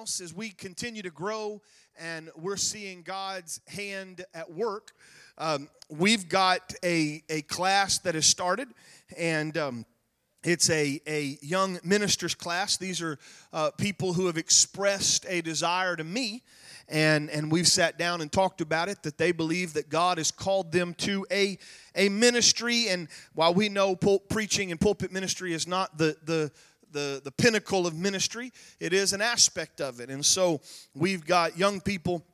as we continue to grow and we're seeing God's hand at work, um, we've got a, a class that has started, and um, it's a, a young ministers class. These are uh, people who have expressed a desire to me, and, and we've sat down and talked about it that they believe that God has called them to a, a ministry. And while we know pul- preaching and pulpit ministry is not the, the the, the pinnacle of ministry, it is an aspect of it. And so we've got young people.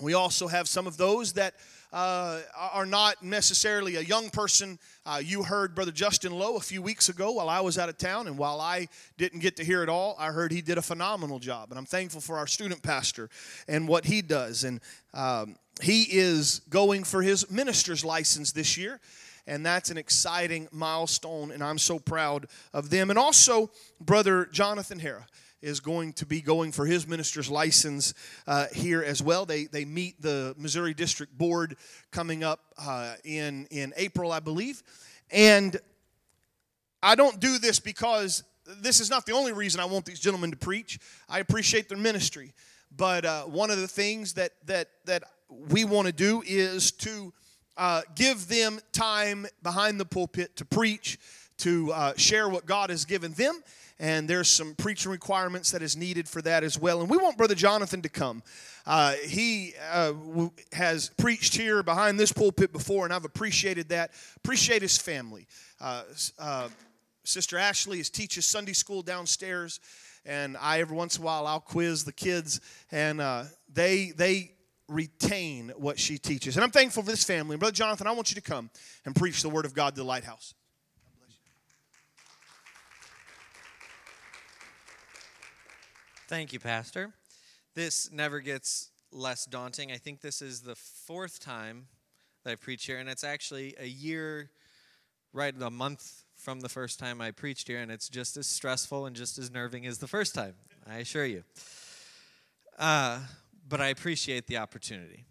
We also have some of those that uh, are not necessarily a young person. Uh, you heard Brother Justin Lowe a few weeks ago while I was out of town, and while I didn't get to hear it all, I heard he did a phenomenal job. And I'm thankful for our student pastor and what he does. And um, he is going for his minister's license this year and that's an exciting milestone, and I'm so proud of them. And also, Brother Jonathan Hara is going to be going for his minister's license uh, here as well. They, they meet the Missouri District Board coming up uh, in, in April, I believe. And I don't do this because this is not the only reason I want these gentlemen to preach. I appreciate their ministry. But uh, one of the things that, that, that we want to do is to uh, give them time behind the pulpit to preach, to uh, share what God has given them. And there's some preaching requirements that is needed for that as well. And we want Brother Jonathan to come. Uh, he uh, has preached here behind this pulpit before, and I've appreciated that. Appreciate his family. Uh, uh, Sister Ashley is teaches Sunday school downstairs, and I every once in a while I'll quiz the kids, and they they retain what she teaches. And I'm thankful for this family. And Brother Jonathan, I want you to come and preach the Word of God to the lighthouse. Thank you, Pastor. This never gets less daunting. I think this is the fourth time that I preach here, and it's actually a year, right, a month from the first time I preached here, and it's just as stressful and just as nerving as the first time, I assure you. Uh, but I appreciate the opportunity.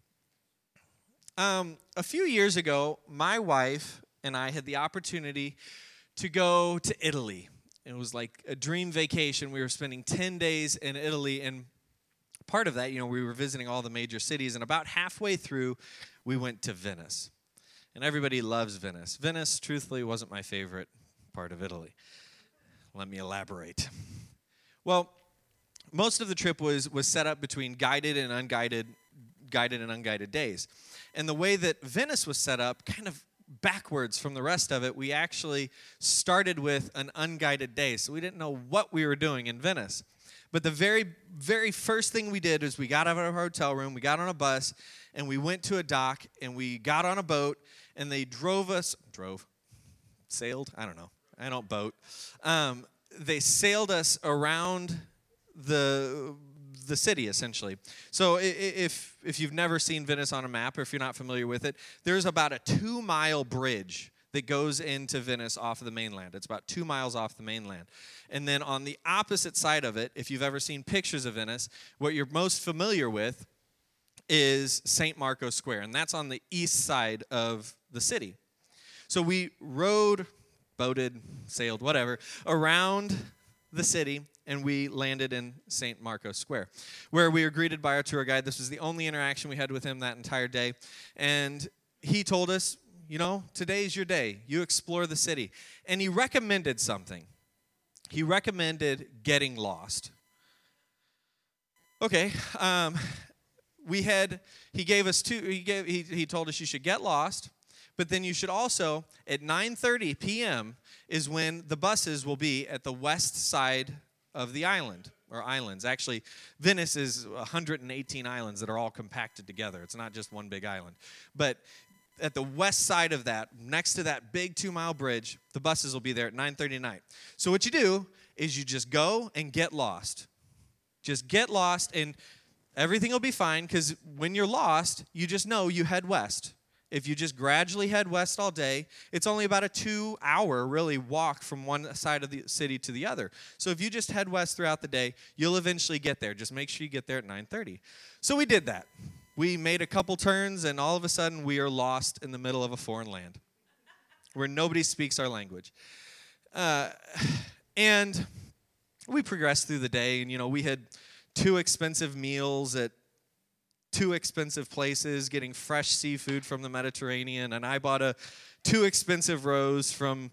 Um, a few years ago, my wife and I had the opportunity to go to Italy. It was like a dream vacation. We were spending 10 days in Italy, and part of that, you know, we were visiting all the major cities, and about halfway through, we went to Venice. And everybody loves Venice. Venice, truthfully, wasn't my favorite part of Italy. Let me elaborate. Well, most of the trip was was set up between guided and unguided guided and unguided days. And the way that Venice was set up kind of backwards from the rest of it, we actually started with an unguided day. So we didn't know what we were doing in Venice. But the very, very first thing we did was we got out of our hotel room, we got on a bus, and we went to a dock, and we got on a boat, and they drove us, drove, sailed, I don't know, I don't boat. Um, they sailed us around the the city essentially. So if if you've never seen Venice on a map or if you're not familiar with it, there's about a 2-mile bridge that goes into Venice off of the mainland. It's about 2 miles off the mainland. And then on the opposite side of it, if you've ever seen pictures of Venice, what you're most familiar with is St. Marco Square, and that's on the east side of the city. So we rode, boated, sailed, whatever, around the city and we landed in St. Marcos Square, where we were greeted by our tour guide. This was the only interaction we had with him that entire day. And he told us, you know, today's your day. You explore the city. And he recommended something. He recommended getting lost. Okay, um, we had, he gave us two, he, gave, he, he told us you should get lost, but then you should also, at 9.30 p.m., is when the buses will be at the west side of the island or islands. Actually, Venice is 118 islands that are all compacted together. It's not just one big island. But at the west side of that, next to that big two mile bridge, the buses will be there at 9:30 night. So what you do is you just go and get lost. Just get lost and everything will be fine because when you're lost, you just know you head west. If you just gradually head west all day, it's only about a two hour, really, walk from one side of the city to the other. So if you just head west throughout the day, you'll eventually get there. Just make sure you get there at 9.30. So we did that. We made a couple turns, and all of a sudden, we are lost in the middle of a foreign land where nobody speaks our language. Uh, and we progressed through the day, and, you know, we had two expensive meals at two expensive places, getting fresh seafood from the Mediterranean, and I bought a two expensive rose from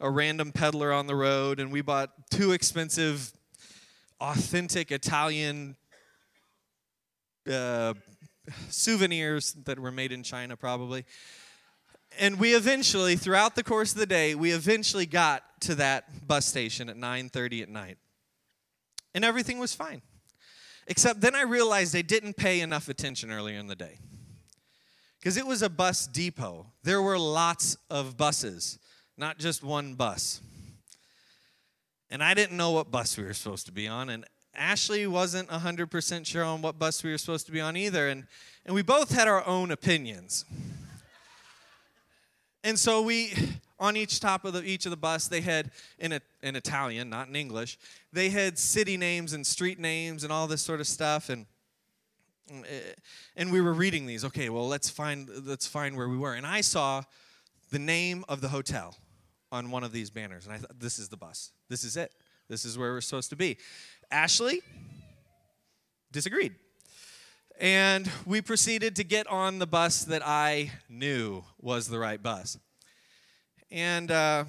a random peddler on the road, and we bought two expensive, authentic Italian uh, souvenirs that were made in China, probably. And we eventually, throughout the course of the day, we eventually got to that bus station at 9:30 at night, and everything was fine. Except then I realized they didn't pay enough attention earlier in the day. Because it was a bus depot. There were lots of buses, not just one bus. And I didn't know what bus we were supposed to be on, and Ashley wasn't 100% sure on what bus we were supposed to be on either, and, and we both had our own opinions. And so we, on each top of the, each of the bus, they had, in, a, in Italian, not in English, they had city names and street names and all this sort of stuff, and and we were reading these. Okay, well let's find let's find where we were, and I saw the name of the hotel on one of these banners, and I thought this is the bus. This is it. This is where we're supposed to be. Ashley disagreed. And we proceeded to get on the bus that I knew was the right bus. And uh,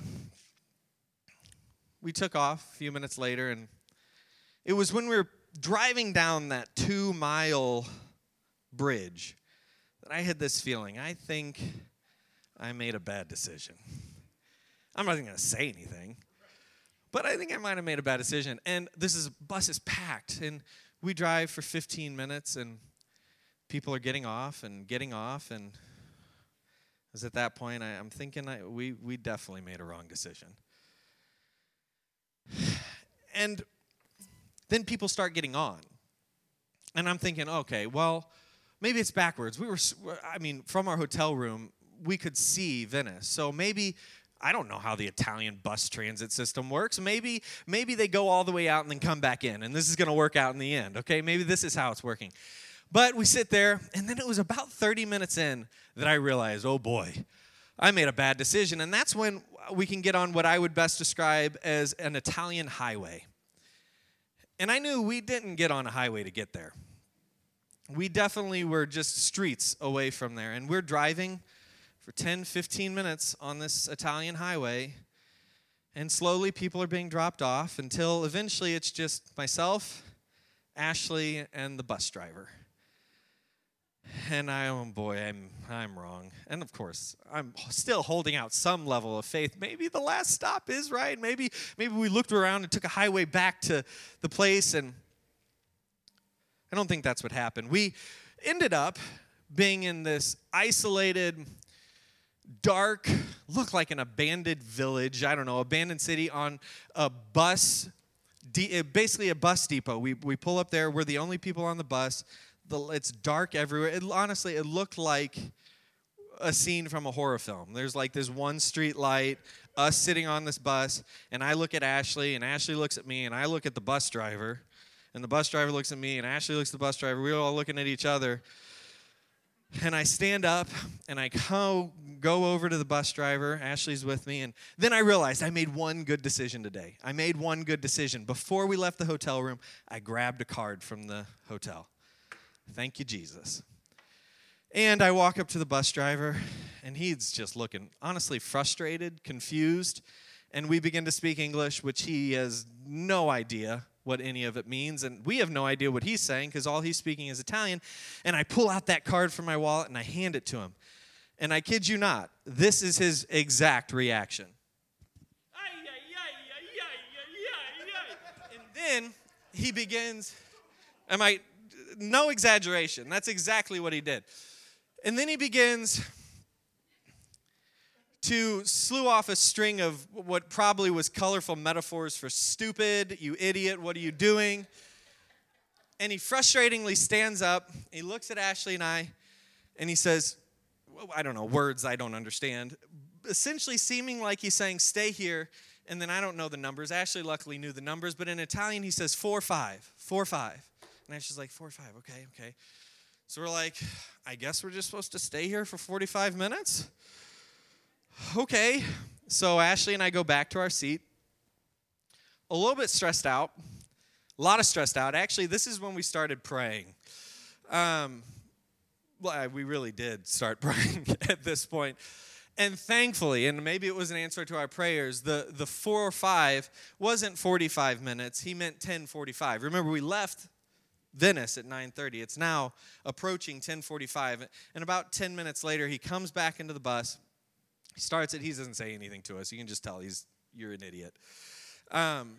we took off a few minutes later, and it was when we were driving down that two mile bridge that I had this feeling I think I made a bad decision. I'm not even going to say anything. But I think I might have made a bad decision. And this is bus is packed, and we drive for 15 minutes, and people are getting off and getting off, and is at that point I, am thinking I, we we definitely made a wrong decision. And then people start getting on, and I'm thinking, okay, well, maybe it's backwards. We were, I mean, from our hotel room, we could see Venice, so maybe I don't know how the Italian bus transit system works. Maybe maybe they go all the way out and then come back in and this is going to work out in the end. Okay? Maybe this is how it's working. But we sit there and then it was about 30 minutes in that I realized, "Oh boy, I made a bad decision." And that's when we can get on what I would best describe as an Italian highway. And I knew we didn't get on a highway to get there. We definitely were just streets away from there. And we're driving for 10, 15 minutes on this Italian highway. And slowly people are being dropped off until eventually it's just myself, Ashley, and the bus driver. And I, oh boy, I'm, I'm wrong. And of course, I'm still holding out some level of faith. Maybe the last stop is right. Maybe, maybe we looked around and took a highway back to the place. And I don't think that's what happened. We ended up being in this isolated dark, looked like an abandoned village, I don't know, abandoned city on a bus, basically a bus depot. We, we pull up there, we're the only people on the bus. The, it's dark everywhere. It, honestly, it looked like a scene from a horror film. There's like this one street light, us sitting on this bus, and I look at Ashley, and Ashley looks at me, and I look at the bus driver, and the bus driver looks at me, and Ashley looks at the bus driver. We're all looking at each other. And I stand up and I go, go over to the bus driver. Ashley's with me. And then I realized I made one good decision today. I made one good decision. Before we left the hotel room, I grabbed a card from the hotel. Thank you, Jesus. And I walk up to the bus driver, and he's just looking honestly frustrated, confused. And we begin to speak English, which he has no idea what any of it means. And we have no idea what he's saying because all he's speaking is Italian. And I pull out that card from my wallet and I hand it to him. And I kid you not, this is his exact reaction. And then he begins, am I, no exaggeration, that's exactly what he did. And then he begins to slew off a string of what probably was colorful metaphors for stupid, you idiot, what are you doing? And he frustratingly stands up, he looks at Ashley and I, and he says, I don't know, words I don't understand, essentially seeming like he's saying, stay here. And then I don't know the numbers. Ashley luckily knew the numbers, but in Italian he says four five, four five. And she's like, four five, okay, okay. So we're like, I guess we're just supposed to stay here for 45 minutes? okay. So Ashley and I go back to our seat, a little bit stressed out, a lot of stressed out. Actually, this is when we started praying. Um, well, we really did start praying at this point. And thankfully, and maybe it was an answer to our prayers, the, the four or five wasn't 45 minutes. He meant 1045. Remember, we left Venice at 9:30. It's now approaching 10:45, and about 10 minutes later, he comes back into the bus. He starts it. He doesn't say anything to us. You can just tell he's you're an idiot. Um,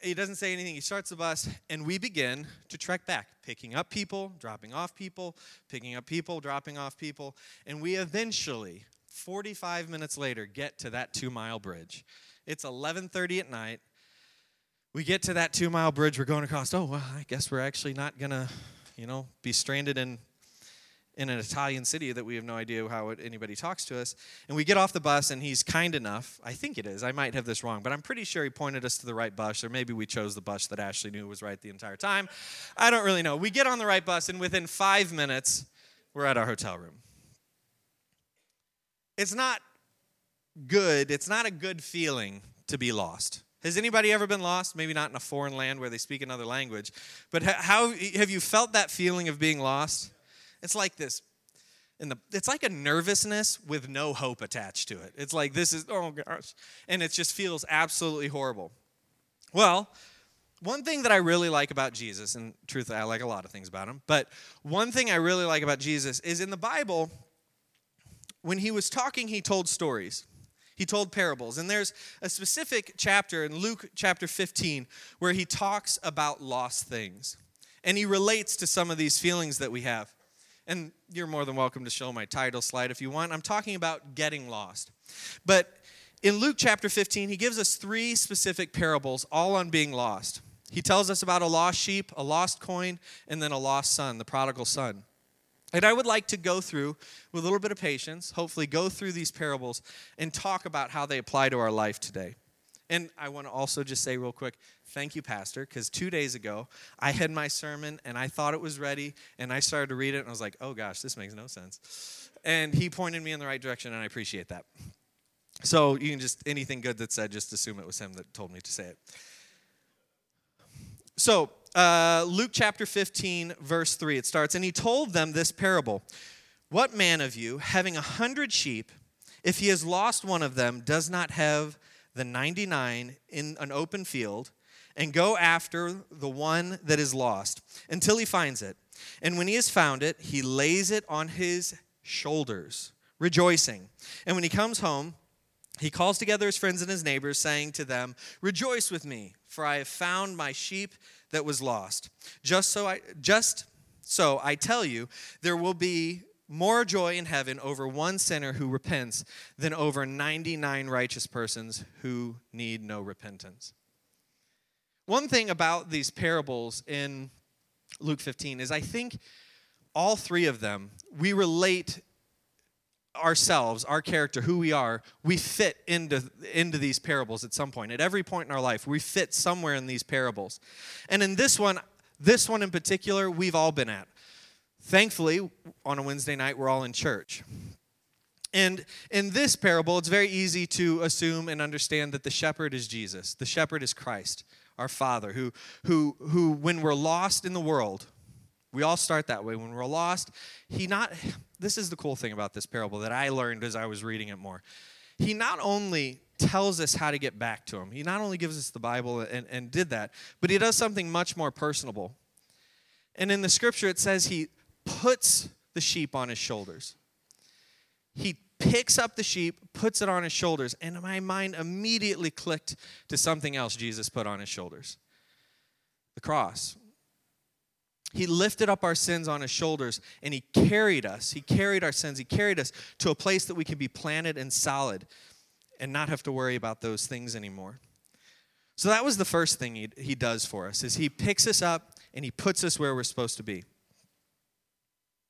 he doesn't say anything. He starts the bus, and we begin to trek back, picking up people, dropping off people, picking up people, dropping off people, and we eventually, 45 minutes later, get to that two-mile bridge. It's 11:30 at night. We get to that two-mile bridge. We're going across. Oh well, I guess we're actually not gonna, you know, be stranded in in an Italian city that we have no idea how anybody talks to us. And we get off the bus, and he's kind enough. I think it is. I might have this wrong, but I'm pretty sure he pointed us to the right bus, or maybe we chose the bus that Ashley knew was right the entire time. I don't really know. We get on the right bus, and within five minutes, we're at our hotel room. It's not good, it's not a good feeling to be lost. Has anybody ever been lost? Maybe not in a foreign land where they speak another language, but how have you felt that feeling of being lost? It's like this. In the, it's like a nervousness with no hope attached to it. It's like this is oh gosh, and it just feels absolutely horrible. Well, one thing that I really like about Jesus, and truthfully, I like a lot of things about him, but one thing I really like about Jesus is in the Bible, when he was talking, he told stories. He told parables. And there's a specific chapter in Luke chapter 15 where he talks about lost things. And he relates to some of these feelings that we have and you're more than welcome to show my title slide if you want. I'm talking about getting lost. But in Luke chapter 15, he gives us three specific parables, all on being lost. He tells us about a lost sheep, a lost coin, and then a lost son, the prodigal son. And I would like to go through, with a little bit of patience, hopefully go through these parables and talk about how they apply to our life today. And I want to also just say real quick thank you, Pastor, because two days ago I had my sermon and I thought it was ready and I started to read it and I was like, oh gosh, this makes no sense. And he pointed me in the right direction and I appreciate that. So you can just, anything good that said, just assume it was him that told me to say it. So, uh, Luke chapter 15, verse 3, it starts, and he told them this parable What man of you, having a hundred sheep, if he has lost one of them, does not have the 99 in an open field and go after the one that is lost until he finds it. And when he has found it, he lays it on his shoulders, rejoicing. And when he comes home, he calls together his friends and his neighbors, saying to them, Rejoice with me, for I have found my sheep that was lost. Just so I just so I tell you, there will be more joy in heaven over one sinner who repents than over 99 righteous persons who need no repentance. One thing about these parables in Luke 15 is I think all three of them, we relate ourselves, our character, who we are, we fit into, into these parables at some point. At every point in our life, we fit somewhere in these parables. And in this one, this one in particular, we've all been at. Thankfully, on a Wednesday night, we're all in church. And in this parable, it's very easy to assume and understand that the shepherd is Jesus. The shepherd is Christ, our Father, who, who, who when we're lost in the world, we all start that way. When we're lost, he not, this is the cool thing about this parable that I learned as I was reading it more. He not only tells us how to get back to him, he not only gives us the Bible and, and did that, but he does something much more personable. And in the scripture, it says he puts the sheep on his shoulders. He picks up the sheep, puts it on his shoulders, and my mind immediately clicked to something else Jesus put on his shoulders the cross. He lifted up our sins on his shoulders and he carried us. He carried our sins. He carried us to a place that we can be planted and solid and not have to worry about those things anymore. So that was the first thing he, he does for us is he picks us up and he puts us where we're supposed to be.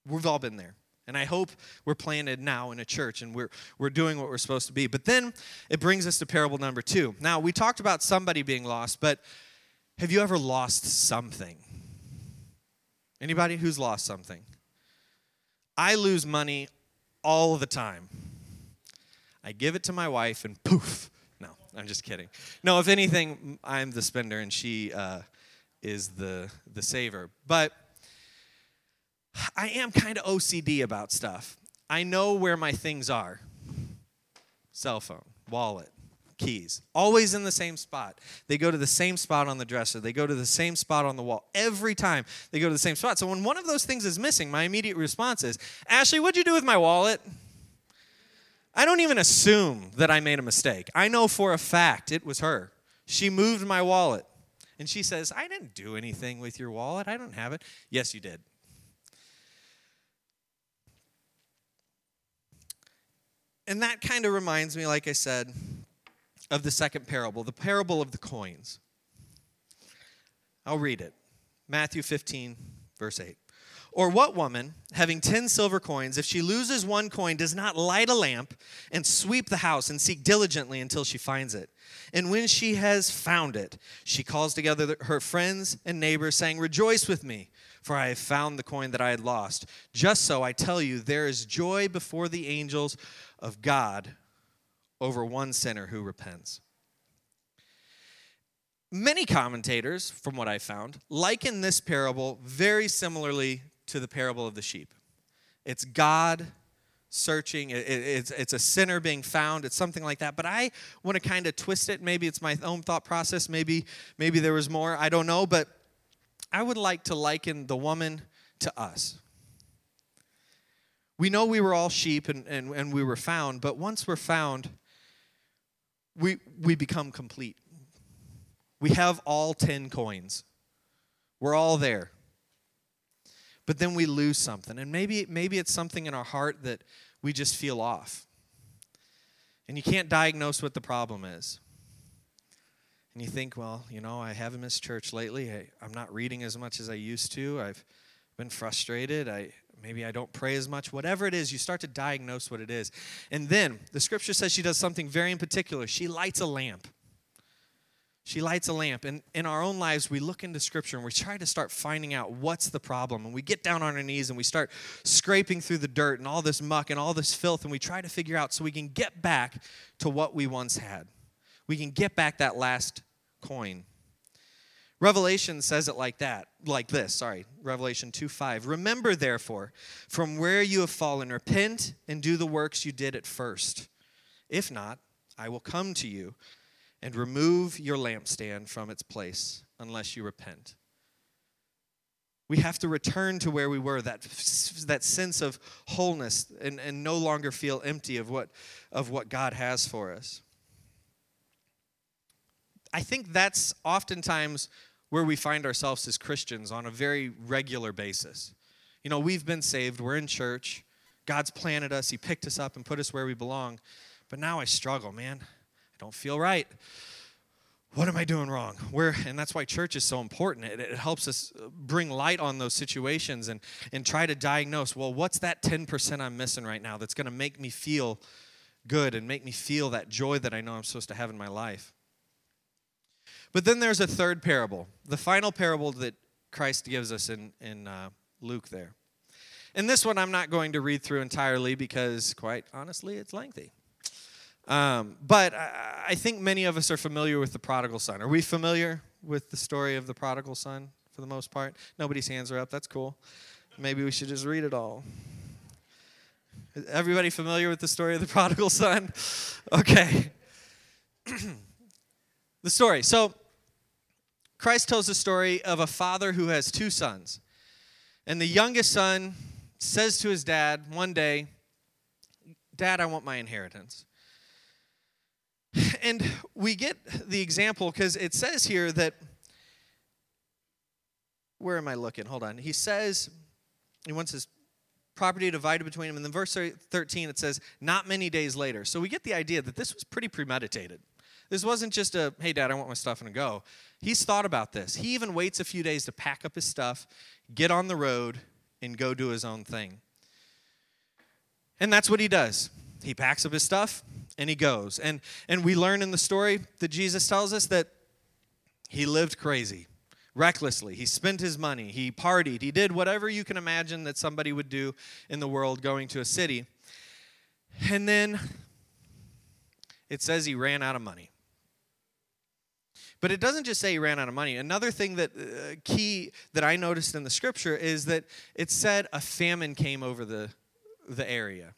We've all been there. And I hope we're planted now in a church and we're, we're doing what we're supposed to be. But then it brings us to parable number two. Now, we talked about somebody being lost, but have you ever lost something? Anybody who's lost something? I lose money all the time. I give it to my wife and poof. No, I'm just kidding. No, if anything, I'm the spender and she uh, is the the saver. But I am kind of OCD about stuff. I know where my things are. Cell phone, wallet, keys, always in the same spot. They go to the same spot on the dresser. They go to the same spot on the wall. Every time they go to the same spot. So when one of those things is missing, my immediate response is, Ashley, what'd you do with my wallet? I don't even assume that I made a mistake. I know for a fact it was her. She moved my wallet. And she says, I didn't do anything with your wallet. I don't have it. Yes, you did. And that kind of reminds me, like I said, of the second parable, the parable of the coins. I'll read it Matthew 15, verse 8. Or what woman, having 10 silver coins, if she loses one coin, does not light a lamp and sweep the house and seek diligently until she finds it? And when she has found it, she calls together her friends and neighbors, saying, Rejoice with me, for I have found the coin that I had lost. Just so I tell you, there is joy before the angels of God over one sinner who repents. Many commentators, from what I found, liken this parable very similarly to the parable of the sheep. It's God searching, it's, it's a sinner being found, it's something like that. But I want to kind of twist it. Maybe it's my own thought process, maybe, maybe there was more, I don't know. But I would like to liken the woman to us. We know we were all sheep and, and, and we were found, but once we're found, we, we become complete. We have all 10 coins. We're all there. But then we lose something. And maybe, maybe it's something in our heart that we just feel off. And you can't diagnose what the problem is. And you think, well, you know, I haven't missed church lately. I, I'm not reading as much as I used to. I've been frustrated. I, maybe I don't pray as much. Whatever it is, you start to diagnose what it is. And then the scripture says she does something very in particular. She lights a lamp. She lights a lamp. And in our own lives, we look into Scripture and we try to start finding out what's the problem. And we get down on our knees and we start scraping through the dirt and all this muck and all this filth. And we try to figure out so we can get back to what we once had. We can get back that last coin. Revelation says it like that, like this, sorry, Revelation 2 5. Remember, therefore, from where you have fallen, repent and do the works you did at first. If not, I will come to you and remove your lampstand from its place unless you repent. We have to return to where we were, that, that sense of wholeness, and, and no longer feel empty of what, of what God has for us. I think that's oftentimes where we find ourselves as Christians on a very regular basis. You know, we've been saved, we're in church, God's planted us, He picked us up and put us where we belong. But now I struggle, man. I don't feel right. What am I doing wrong? And that's why church is so important. It, it helps us uh, bring light on those situations and and try to diagnose. Well, what's that ten percent I'm missing right now that's going to make me feel good and make me feel that joy that I know I'm supposed to have in my life? But then there's a third parable, the final parable that Christ gives us in, in uh, Luke there. And this one I'm not going to read through entirely because, quite honestly, it's lengthy. Um, but I, I think many of us are familiar with the prodigal son. Are we familiar with the story of the prodigal son for the most part? Nobody's hands are up. That's cool. Maybe we should just read it all. Everybody familiar with the story of the prodigal son? Okay. the story. So, Christ tells the story of a father who has two sons. And the youngest son says to his dad one day, Dad, I want my inheritance. And we get the example because it says here that, where am I looking? Hold on. He says he wants his property divided between him. And then verse 13, it says, not many days later. So we get the idea that this was pretty premeditated. This wasn't just a, hey, dad, I want my stuff and go. He's thought about this. He even waits a few days to pack up his stuff, get on the road, and go do his own thing. And that's what he does. He packs up his stuff and he goes. And, and we learn in the story that Jesus tells us that he lived crazy, recklessly. He spent his money, he partied, he did whatever you can imagine that somebody would do in the world going to a city. And then it says he ran out of money. But it doesn't just say he ran out of money. Another thing that uh, key that I noticed in the scripture is that it said a famine came over the the area.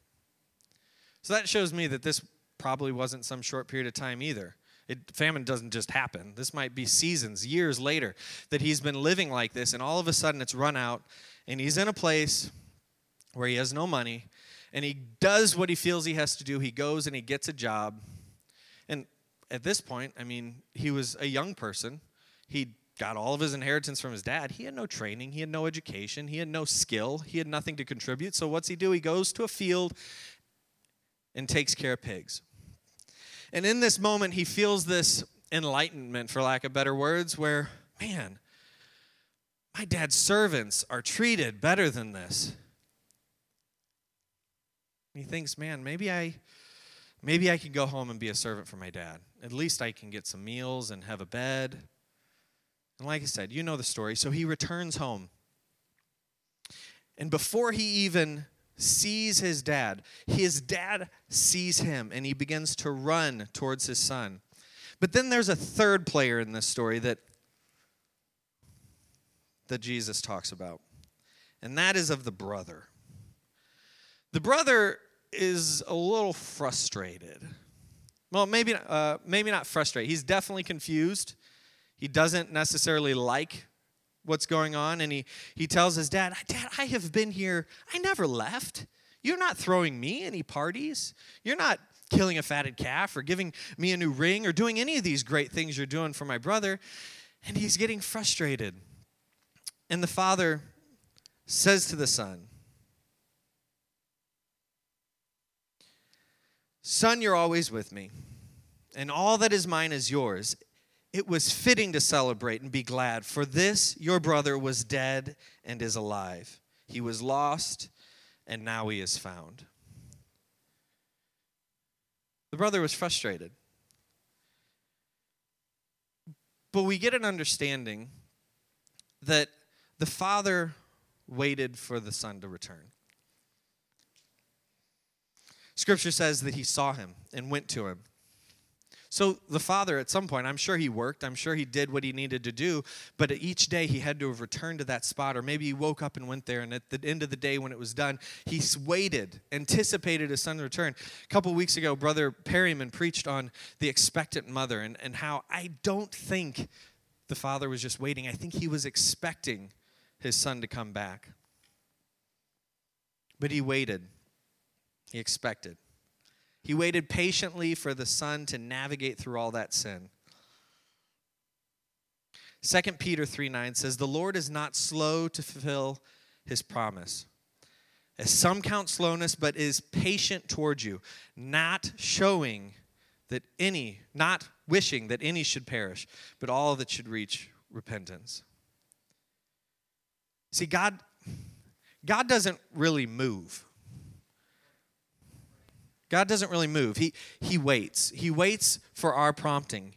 So that shows me that this probably wasn't some short period of time either. It, famine doesn't just happen. This might be seasons, years later, that he's been living like this, and all of a sudden it's run out, and he's in a place where he has no money, and he does what he feels he has to do. He goes and he gets a job. At this point, I mean, he was a young person. He got all of his inheritance from his dad. He had no training, he had no education, he had no skill, he had nothing to contribute. So what's he do? He goes to a field and takes care of pigs. And in this moment, he feels this enlightenment, for lack of better words, where, man, my dad's servants are treated better than this. he thinks, man, maybe I maybe I can go home and be a servant for my dad. At least I can get some meals and have a bed. And like I said, you know the story. So he returns home. And before he even sees his dad. His dad sees him and he begins to run towards his son. But then there's a third player in this story that that Jesus talks about. And that is of the brother. The brother is a little frustrated. Well, maybe uh, maybe not frustrated. He's definitely confused. He doesn't necessarily like what's going on and he, he tells his dad, Dad, I have been here. I never left. You're not throwing me any parties. You're not killing a fatted calf or giving me a new ring or doing any of these great things you're doing for my brother. And he's getting frustrated. And the father says to the son, Son, you're always with me, and all that is mine is yours it was fitting to celebrate and be glad, for this your brother was dead and is alive. He was lost, and now he is found. The brother was frustrated. But we get an understanding that the father waited for the son to return. Scripture says that he saw him and went to him so the father, at some point, I'm sure he worked, I'm sure he did what he needed to do, but each day he had to have returned to that spot, or maybe he woke up and went there, and at the end of the day when it was done, he waited, anticipated his son's return. A couple weeks ago, Brother Perryman preached on the expectant mother and, and how I don't think the father was just waiting, I think he was expecting his son to come back. But he waited, he expected. He waited patiently for the son to navigate through all that sin. 2 Peter 3 9 says, The Lord is not slow to fulfill his promise. As some count slowness, but is patient towards you, not showing that any, not wishing that any should perish, but all that should reach repentance. See, God, God doesn't really move. God doesn't really move. He, he waits. He waits for our prompting.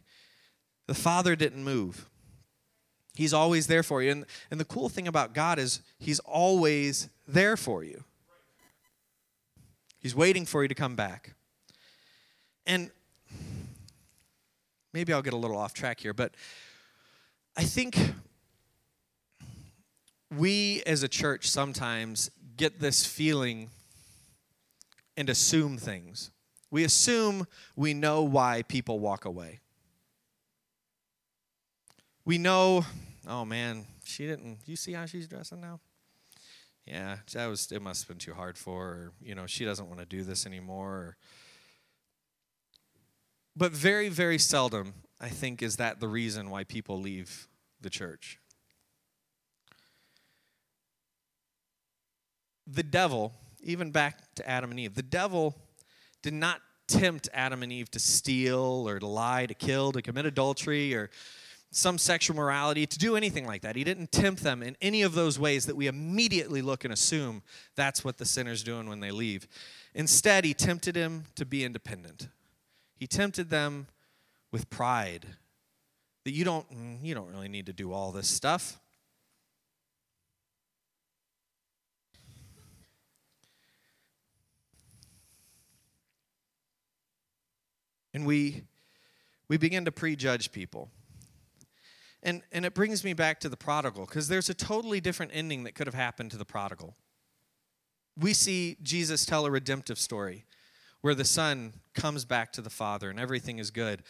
The Father didn't move. He's always there for you. And, and the cool thing about God is He's always there for you. He's waiting for you to come back. And maybe I'll get a little off track here, but I think we as a church sometimes get this feeling and assume things. We assume we know why people walk away. We know, oh man, she didn't, you see how she's dressing now? Yeah, that was, it must have been too hard for her. you know, she doesn't want to do this anymore. But very, very seldom, I think, is that the reason why people leave the church. The devil even back to Adam and Eve. The devil did not tempt Adam and Eve to steal or to lie, to kill, to commit adultery or some sexual morality, to do anything like that. He didn't tempt them in any of those ways that we immediately look and assume that's what the sinner's doing when they leave. Instead, he tempted him to be independent. He tempted them with pride that you don't you don't really need to do all this stuff. And we, we begin to prejudge people. And, and it brings me back to the prodigal because there's a totally different ending that could have happened to the prodigal. We see Jesus tell a redemptive story where the son comes back to the father and everything is good.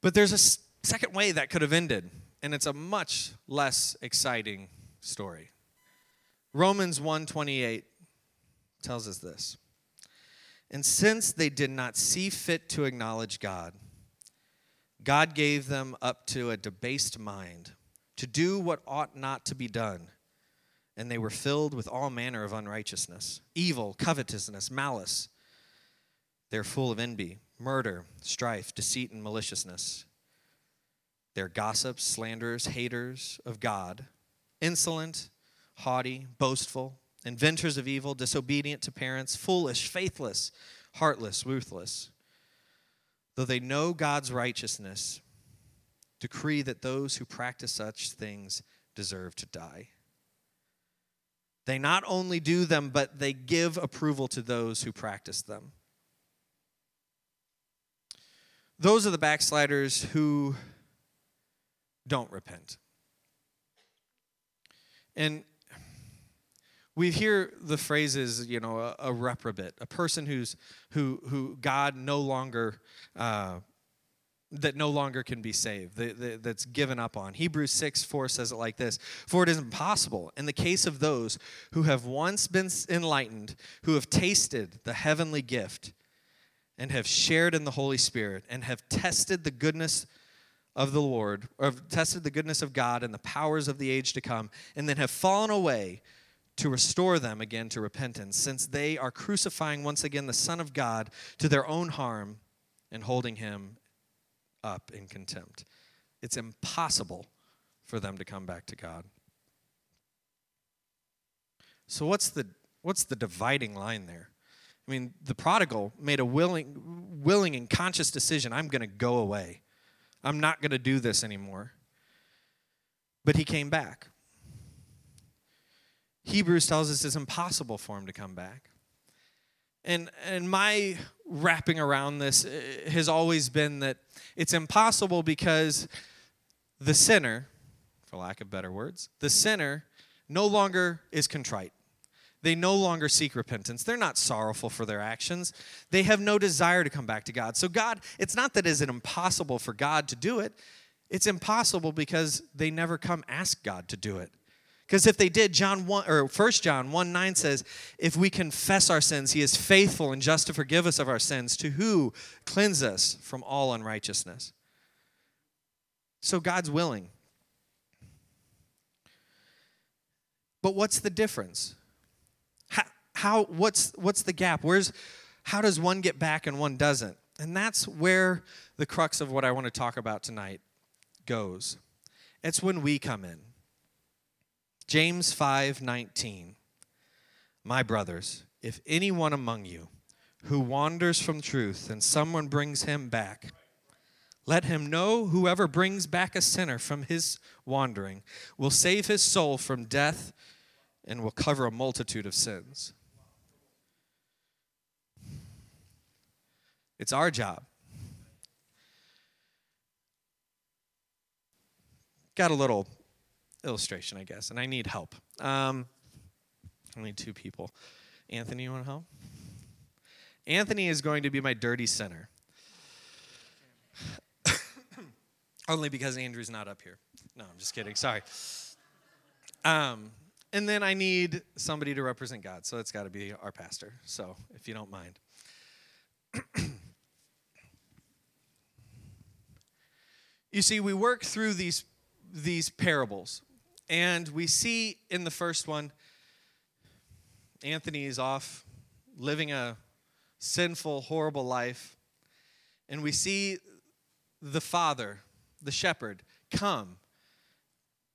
But there's a second way that could have ended, and it's a much less exciting story. Romans 1:28 tells us this. And since they did not see fit to acknowledge God, God gave them up to a debased mind to do what ought not to be done. And they were filled with all manner of unrighteousness, evil, covetousness, malice. They're full of envy, murder, strife, deceit, and maliciousness. They're gossips, slanderers, haters of God, insolent, haughty, boastful, inventors of evil, disobedient to parents, foolish, faithless, heartless, ruthless though they know God's righteousness, decree that those who practice such things deserve to die. They not only do them, but they give approval to those who practice them. Those are the backsliders who don't repent. And we hear the phrases, you know, a, a reprobate, a person who's who who God no longer uh, that no longer can be saved, that, that, that's given up on. Hebrews 6 4 says it like this For it is impossible in the case of those who have once been enlightened, who have tasted the heavenly gift, and have shared in the Holy Spirit, and have tested the goodness of the Lord, or have tested the goodness of God and the powers of the age to come, and then have fallen away to restore them again to repentance, since they are crucifying once again the Son of God to their own harm and holding him up in contempt. It's impossible for them to come back to God. So what's the what's the dividing line there? I mean, the prodigal made a willing willing and conscious decision, I'm going to go away. I'm not going to do this anymore. But he came back. Hebrews tells us it's impossible for him to come back. And, and my wrapping around this uh, has always been that it's impossible because the sinner, for lack of better words, the sinner no longer is contrite. They no longer seek repentance. They're not sorrowful for their actions. They have no desire to come back to God. So, God, it's not that is it impossible for God to do it, it's impossible because they never come ask God to do it. Because if they did, John 1 or 1 John 1 9 says, if we confess our sins, he is faithful and just to forgive us of our sins, to who cleanse us from all unrighteousness. So God's willing. But what's the difference? How, how what's what's the gap? Where's how does one get back and one doesn't? And that's where the crux of what I want to talk about tonight goes. It's when we come in. James 5:19 My brothers, if anyone among you who wanders from truth and someone brings him back, let him know whoever brings back a sinner from his wandering will save his soul from death and will cover a multitude of sins. It's our job. Got a little illustration, I guess, and I need help. Um, I need two people. Anthony, you want to help? Anthony is going to be my dirty center. Only because Andrew's not up here. No, I'm just kidding. Sorry. Um, and then I need somebody to represent God, so it's got to be our pastor. So, if you don't mind. you see, we work through these these parables and we see in the first one, Anthony is off living a sinful, horrible life. And we see the father, the shepherd, come,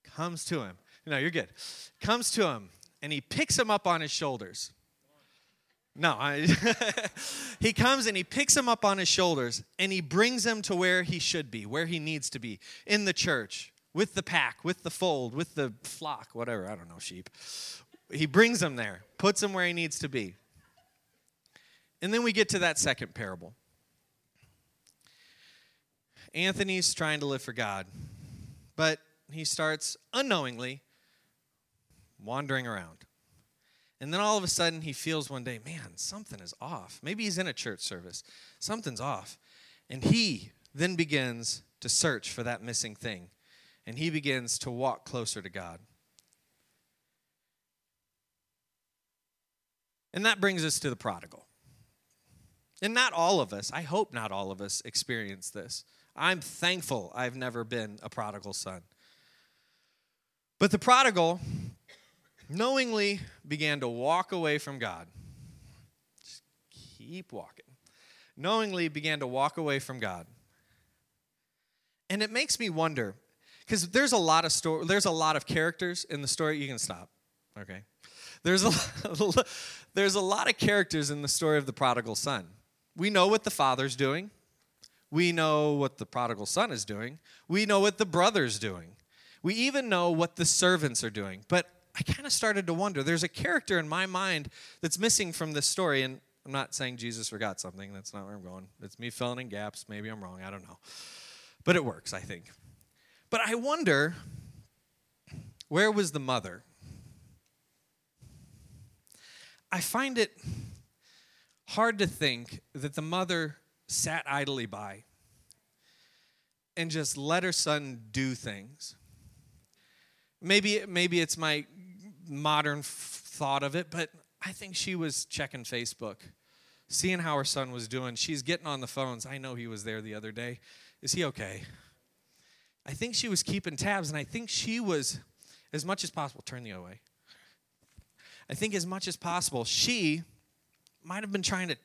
comes to him. No, you're good. Comes to him, and he picks him up on his shoulders. No, I, he comes and he picks him up on his shoulders and he brings him to where he should be, where he needs to be, in the church with the pack, with the fold, with the flock, whatever, I don't know, sheep. He brings them there, puts them where he needs to be. And then we get to that second parable. Anthony's trying to live for God, But he starts unknowingly wandering around. And then all of a sudden, he feels one day, man, something is off. Maybe he's in a church service. Something's off. And he then begins to search for that missing thing. And he begins to walk closer to God. And that brings us to the prodigal. And not all of us, I hope not all of us experience this. I'm thankful I've never been a prodigal son. But the prodigal knowingly began to walk away from God. Just keep walking. Knowingly began to walk away from God. And it makes me wonder because there's a lot of story there's a lot of characters in the story you can stop. Okay. There's a there's a lot of characters in the story of the prodigal son. We know what the father's doing. We know what the prodigal son is doing. We know what the brother's doing. We even know what the servants are doing. But I kind of started to wonder there's a character in my mind that's missing from this story. And I'm not saying Jesus forgot something. That's not where I'm going. It's me filling in gaps. Maybe I'm wrong. I don't know. But it works, I think. But I wonder where was the mother? I find it hard to think that the mother sat idly by and just let her son do things. Maybe, maybe it's my modern f- thought of it, but I think she was checking Facebook, seeing how her son was doing. She's getting on the phones. I know he was there the other day. Is he okay? I think she was keeping tabs, and I think she was, as much as possible, turn the other way. I think as much as possible, she might have been trying to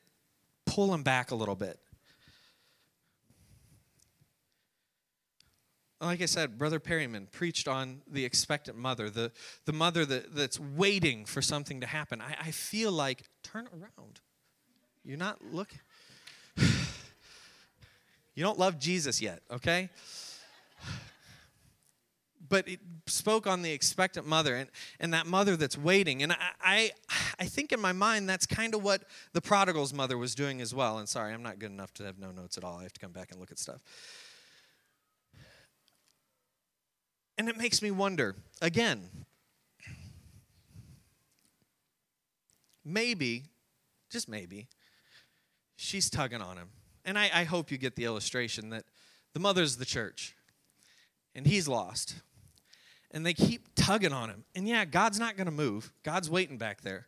pull him back a little bit. Like I said, Brother Perryman preached on the expectant mother, the, the mother that, that's waiting for something to happen. I, I feel like, turn around. You're not looking. you don't love Jesus yet, okay? But it spoke on the expectant mother and, and that mother that's waiting. And I, I, I think in my mind that's kind of what the prodigal's mother was doing as well. And sorry, I'm not good enough to have no notes at all. I have to come back and look at stuff. And it makes me wonder again, maybe, just maybe, she's tugging on him. And I, I hope you get the illustration that the mother's the church and he's lost and they keep tugging on him. And yeah, God's not going to move, God's waiting back there.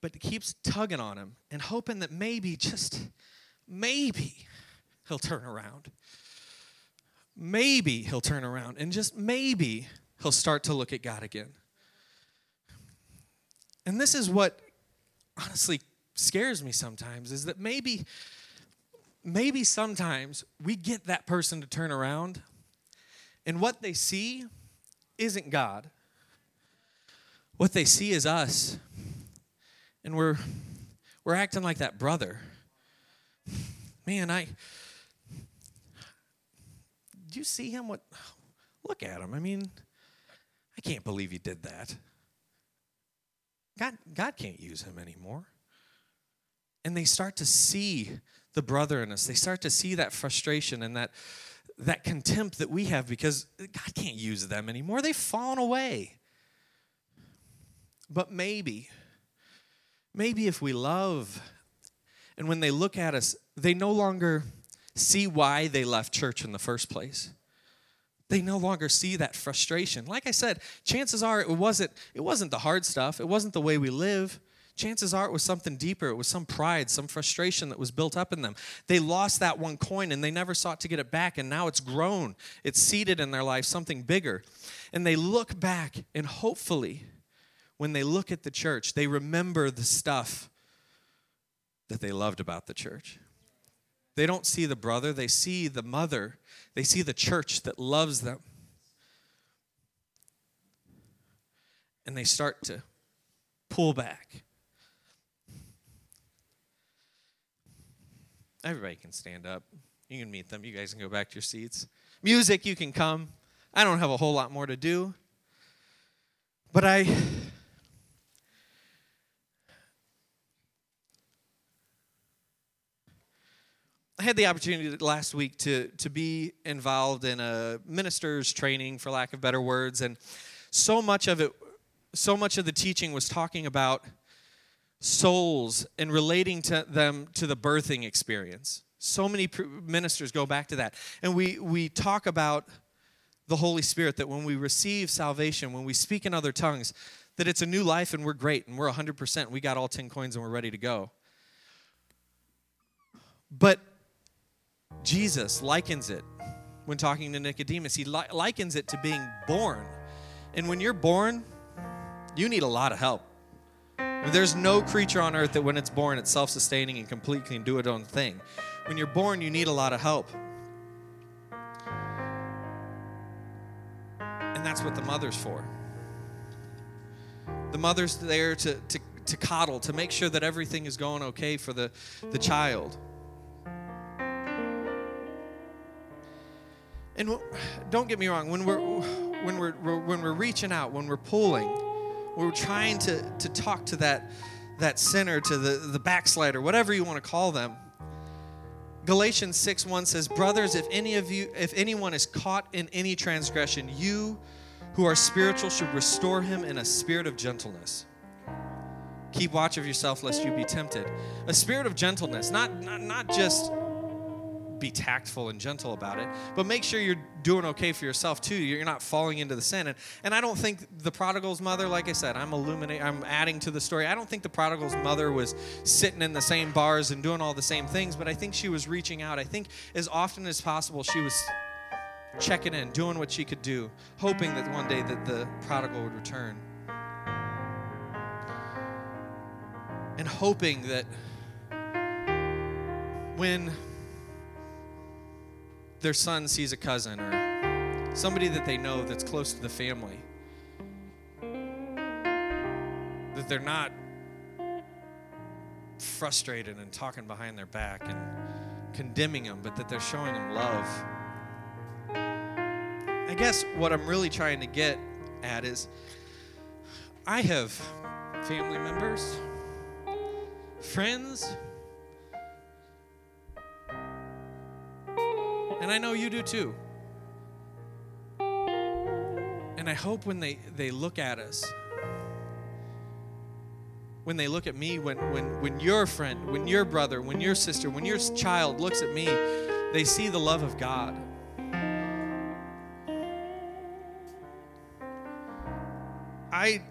But he keeps tugging on him and hoping that maybe, just maybe, he'll turn around. Maybe he'll turn around and just maybe he'll start to look at God again. And this is what honestly scares me sometimes is that maybe maybe sometimes we get that person to turn around and what they see isn't God. What they see is us. And we're we're acting like that brother. Man, I do you see him what look at him. I mean, I can't believe he did that. God God can't use him anymore. And they start to see the brother in us. They start to see that frustration and that that contempt that we have because God can't use them anymore. They've fallen away. But maybe, maybe if we love, and when they look at us, they no longer see why they left church in the first place. They no longer see that frustration. Like I said, chances are it wasn't it wasn't the hard stuff. It wasn't the way we live chances are it was something deeper. It was some pride, some frustration that was built up in them. They lost that one coin and they never sought to get it back, and now it's grown. It's seeded in their life something bigger. And they look back, and hopefully, when they look at the church, they remember the stuff that they loved about the church. They don't see the brother, they see the mother, they see the church that loves them. And they start to pull back Everybody can stand up. You can meet them. You guys can go back to your seats. Music, you can come. I don't have a whole lot more to do. But I. I had the opportunity last week to to be involved in a minister's training, for lack of better words, and so much of it, so much of the teaching was talking about souls and relating to them to the birthing experience. So many ministers go back to that, and we we talk about the Holy Spirit that when we receive salvation, when we speak in other tongues, that it's a new life and we're great and we're 100%. We got all 10 coins and we're ready to go. But Jesus likens it when talking to Nicodemus. He li- likens it to being born. And when you're born, you need a lot of help. There's no creature on earth that when it's born, it's self sustaining and completely can do its own thing. When you're born, you need a lot of help. And that's what the mother's for. The mother's there to, to, to coddle, to make sure that everything is going okay for the, the child. And don't get me wrong, when we're when we're when we're reaching out, when we're pulling, we're trying to to talk to that that sinner, to the the backslider, whatever you want to call them. Galatians 6 1 says, Brothers, if any of you, if anyone is caught in any transgression, you who are spiritual should restore him in a spirit of gentleness. Keep watch of yourself lest you be tempted. A spirit of gentleness, not, not, not just be tactful and gentle about it, but make sure you're doing okay for yourself too. You're not falling into the sin. And, and I don't think the prodigal's mother, like I said, I'm illuminating, I'm adding to the story. I don't think the prodigal's mother was sitting in the same bars and doing all the same things, but I think she was reaching out. I think as often as possible she was checking in, doing what she could do, hoping that one day that the prodigal would return. And hoping that when their son sees a cousin or somebody that they know that's close to the family, that they're not frustrated and talking behind their back and condemning them, but that they're showing them love. I guess what I'm really trying to get at is I have family members, friends, And I know you do too. And I hope when they, they look at us, when they look at me, when, when, when your friend, when your brother, when your sister, when your child looks at me, they see the love of God. I,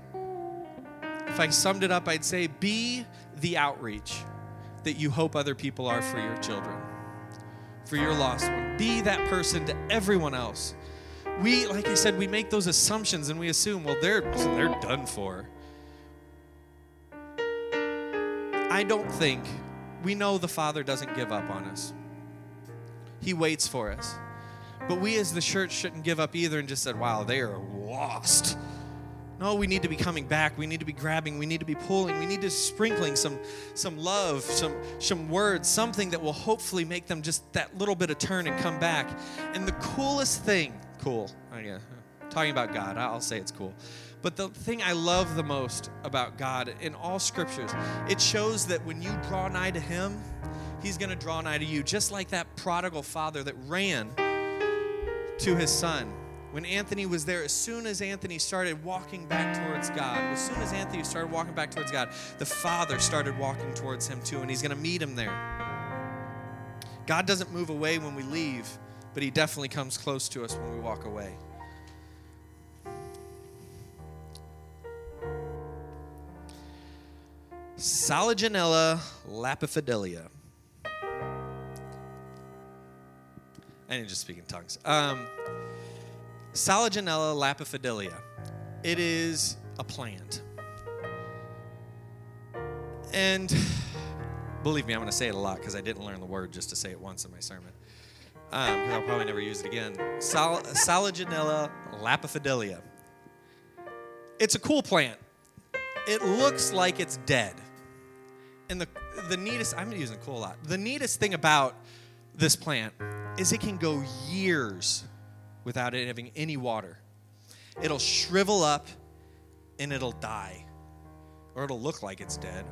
if I summed it up, I'd say be the outreach that you hope other people are for your children for your lost one. Be that person to everyone else. We, like I said, we make those assumptions and we assume, well, they're they're done for. I don't think we know the Father doesn't give up on us. He waits for us. But we as the church shouldn't give up either and just said, wow, they are lost. No, we need to be coming back. We need to be grabbing. We need to be pulling. We need to sprinkling some, some love, some, some words, something that will hopefully make them just that little bit of turn and come back. And the coolest thing, cool, oh yeah, talking about God, I'll say it's cool. But the thing I love the most about God in all scriptures, it shows that when you draw nigh to Him, He's going to draw nigh to you, just like that prodigal father that ran to his son when Anthony was there, as soon as Anthony started walking back towards God, as soon as Anthony started walking back towards God, the Father started walking towards him too, and he's going to meet him there. God doesn't move away when we leave, but he definitely comes close to us when we walk away. Selaginella lepidophylla. I didn't just speak in tongues. Um, Selaginella lepidophylla. It is a plant. And believe me, I'm going to say it a lot because I didn't learn the word just to say it once in my sermon. Um, I'll probably never use it again. Sal- Selaginella lepidophylla. It's a cool plant. It looks like it's dead. And the, the neatest, I'm using cool a lot. The neatest thing about this plant is it can go years without it having any water. It'll shrivel up and it'll die, or it'll look like it's dead.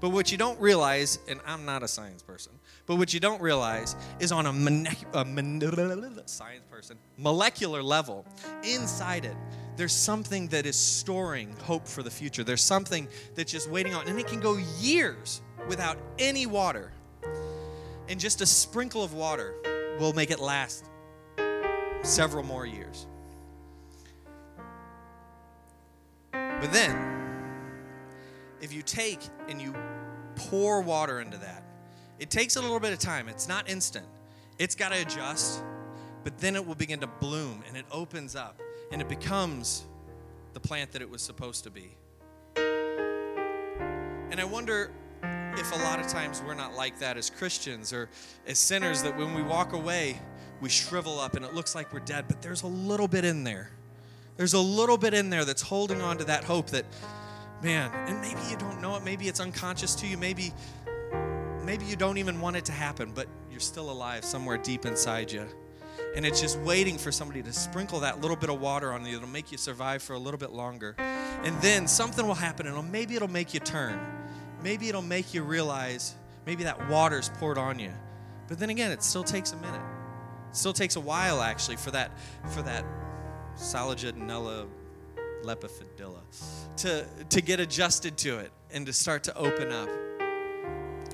But what you don't realize, and I'm not a science person, but what you don't realize is on a, a mon- science person molecular level, inside it, there's something that is storing hope for the future. There's something that's just waiting on, and it can go years without any water. And just a sprinkle of water will make it last several more years. But then, if you take and you pour water into that, it takes a little bit of time. It's not instant. It's got to adjust, but then it will begin to bloom and it opens up and it becomes the plant that it was supposed to be. And I wonder if a lot of times we're not like that as Christians or as sinners, that when we walk away, we shrivel up and it looks like we're dead, but there's a little bit in there. There's a little bit in there that's holding on to that hope that, man, and maybe you don't know it, maybe it's unconscious to you, maybe maybe you don't even want it to happen, but you're still alive somewhere deep inside you. And it's just waiting for somebody to sprinkle that little bit of water on you. It'll make you survive for a little bit longer. And then something will happen, and maybe it'll make you turn. Maybe it'll make you realize maybe that water's poured on you. But then again, it still takes a minute. Still takes a while actually for that for that Selaginella lepidilla to to get adjusted to it and to start to open up.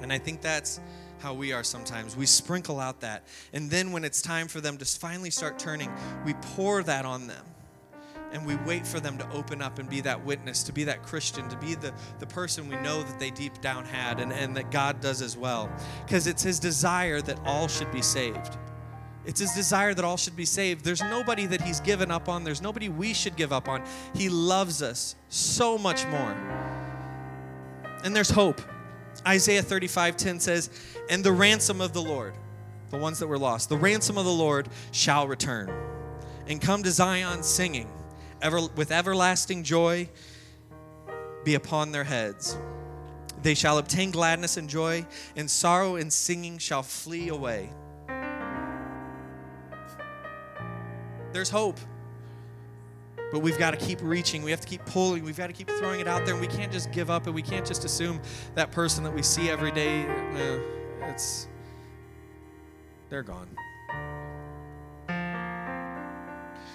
And I think that's how we are sometimes. We sprinkle out that. And then when it's time for them to finally start turning, we pour that on them. And we wait for them to open up and be that witness, to be that Christian, to be the, the person we know that they deep down had and, and that God does as well. Because it's His desire that all should be saved. It's His desire that all should be saved. There's nobody that He's given up on, there's nobody we should give up on. He loves us so much more. And there's hope. Isaiah 35 10 says, And the ransom of the Lord, the ones that were lost, the ransom of the Lord shall return and come to Zion singing, ever, with everlasting joy be upon their heads. They shall obtain gladness and joy, and sorrow and singing shall flee away. There's hope. But we've got to keep reaching. We have to keep pulling. We've got to keep throwing it out there. And we can't just give up and we can't just assume that person that we see every day, no, it's, they're gone.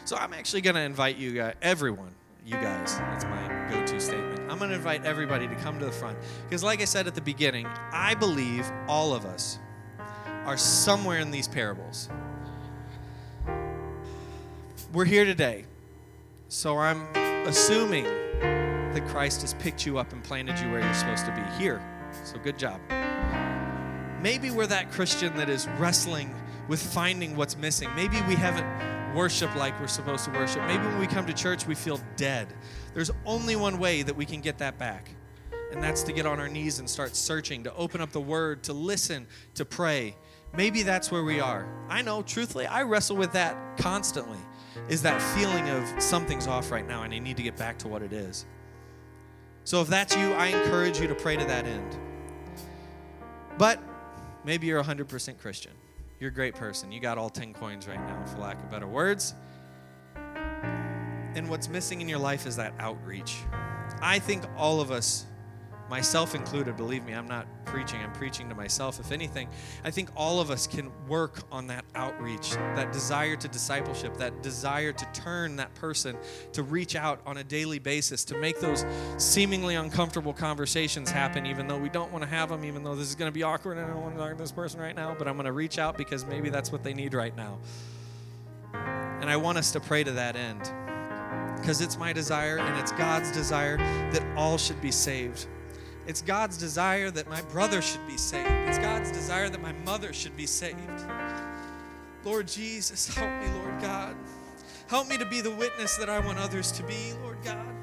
So I'm actually going to invite you guys, everyone, you guys, that's my go to statement. I'm going to invite everybody to come to the front. Because, like I said at the beginning, I believe all of us are somewhere in these parables. We're here today. So I'm assuming that Christ has picked you up and planted you where you're supposed to be here. So good job. Maybe we're that Christian that is wrestling with finding what's missing. Maybe we haven't worshiped like we're supposed to worship. Maybe when we come to church, we feel dead. There's only one way that we can get that back, and that's to get on our knees and start searching, to open up the Word, to listen, to pray. Maybe that's where we are. I know, truthfully, I wrestle with that constantly is that feeling of something's off right now and I need to get back to what it is. So if that's you, I encourage you to pray to that end. But maybe you're 100% Christian. You're a great person. You got all 10 coins right now, for lack of better words. And what's missing in your life is that outreach. I think all of us myself included, believe me, I'm not preaching, I'm preaching to myself. If anything, I think all of us can work on that outreach, that desire to discipleship, that desire to turn that person to reach out on a daily basis, to make those seemingly uncomfortable conversations happen, even though we don't want to have them, even though this is going to be awkward and I don't want to talk to this person right now, but I'm going to reach out because maybe that's what they need right now. And I want us to pray to that end because it's my desire and it's God's desire that all should be saved. It's God's desire that my brother should be saved. It's God's desire that my mother should be saved. Lord Jesus, help me, Lord God. Help me to be the witness that I want others to be, Lord God.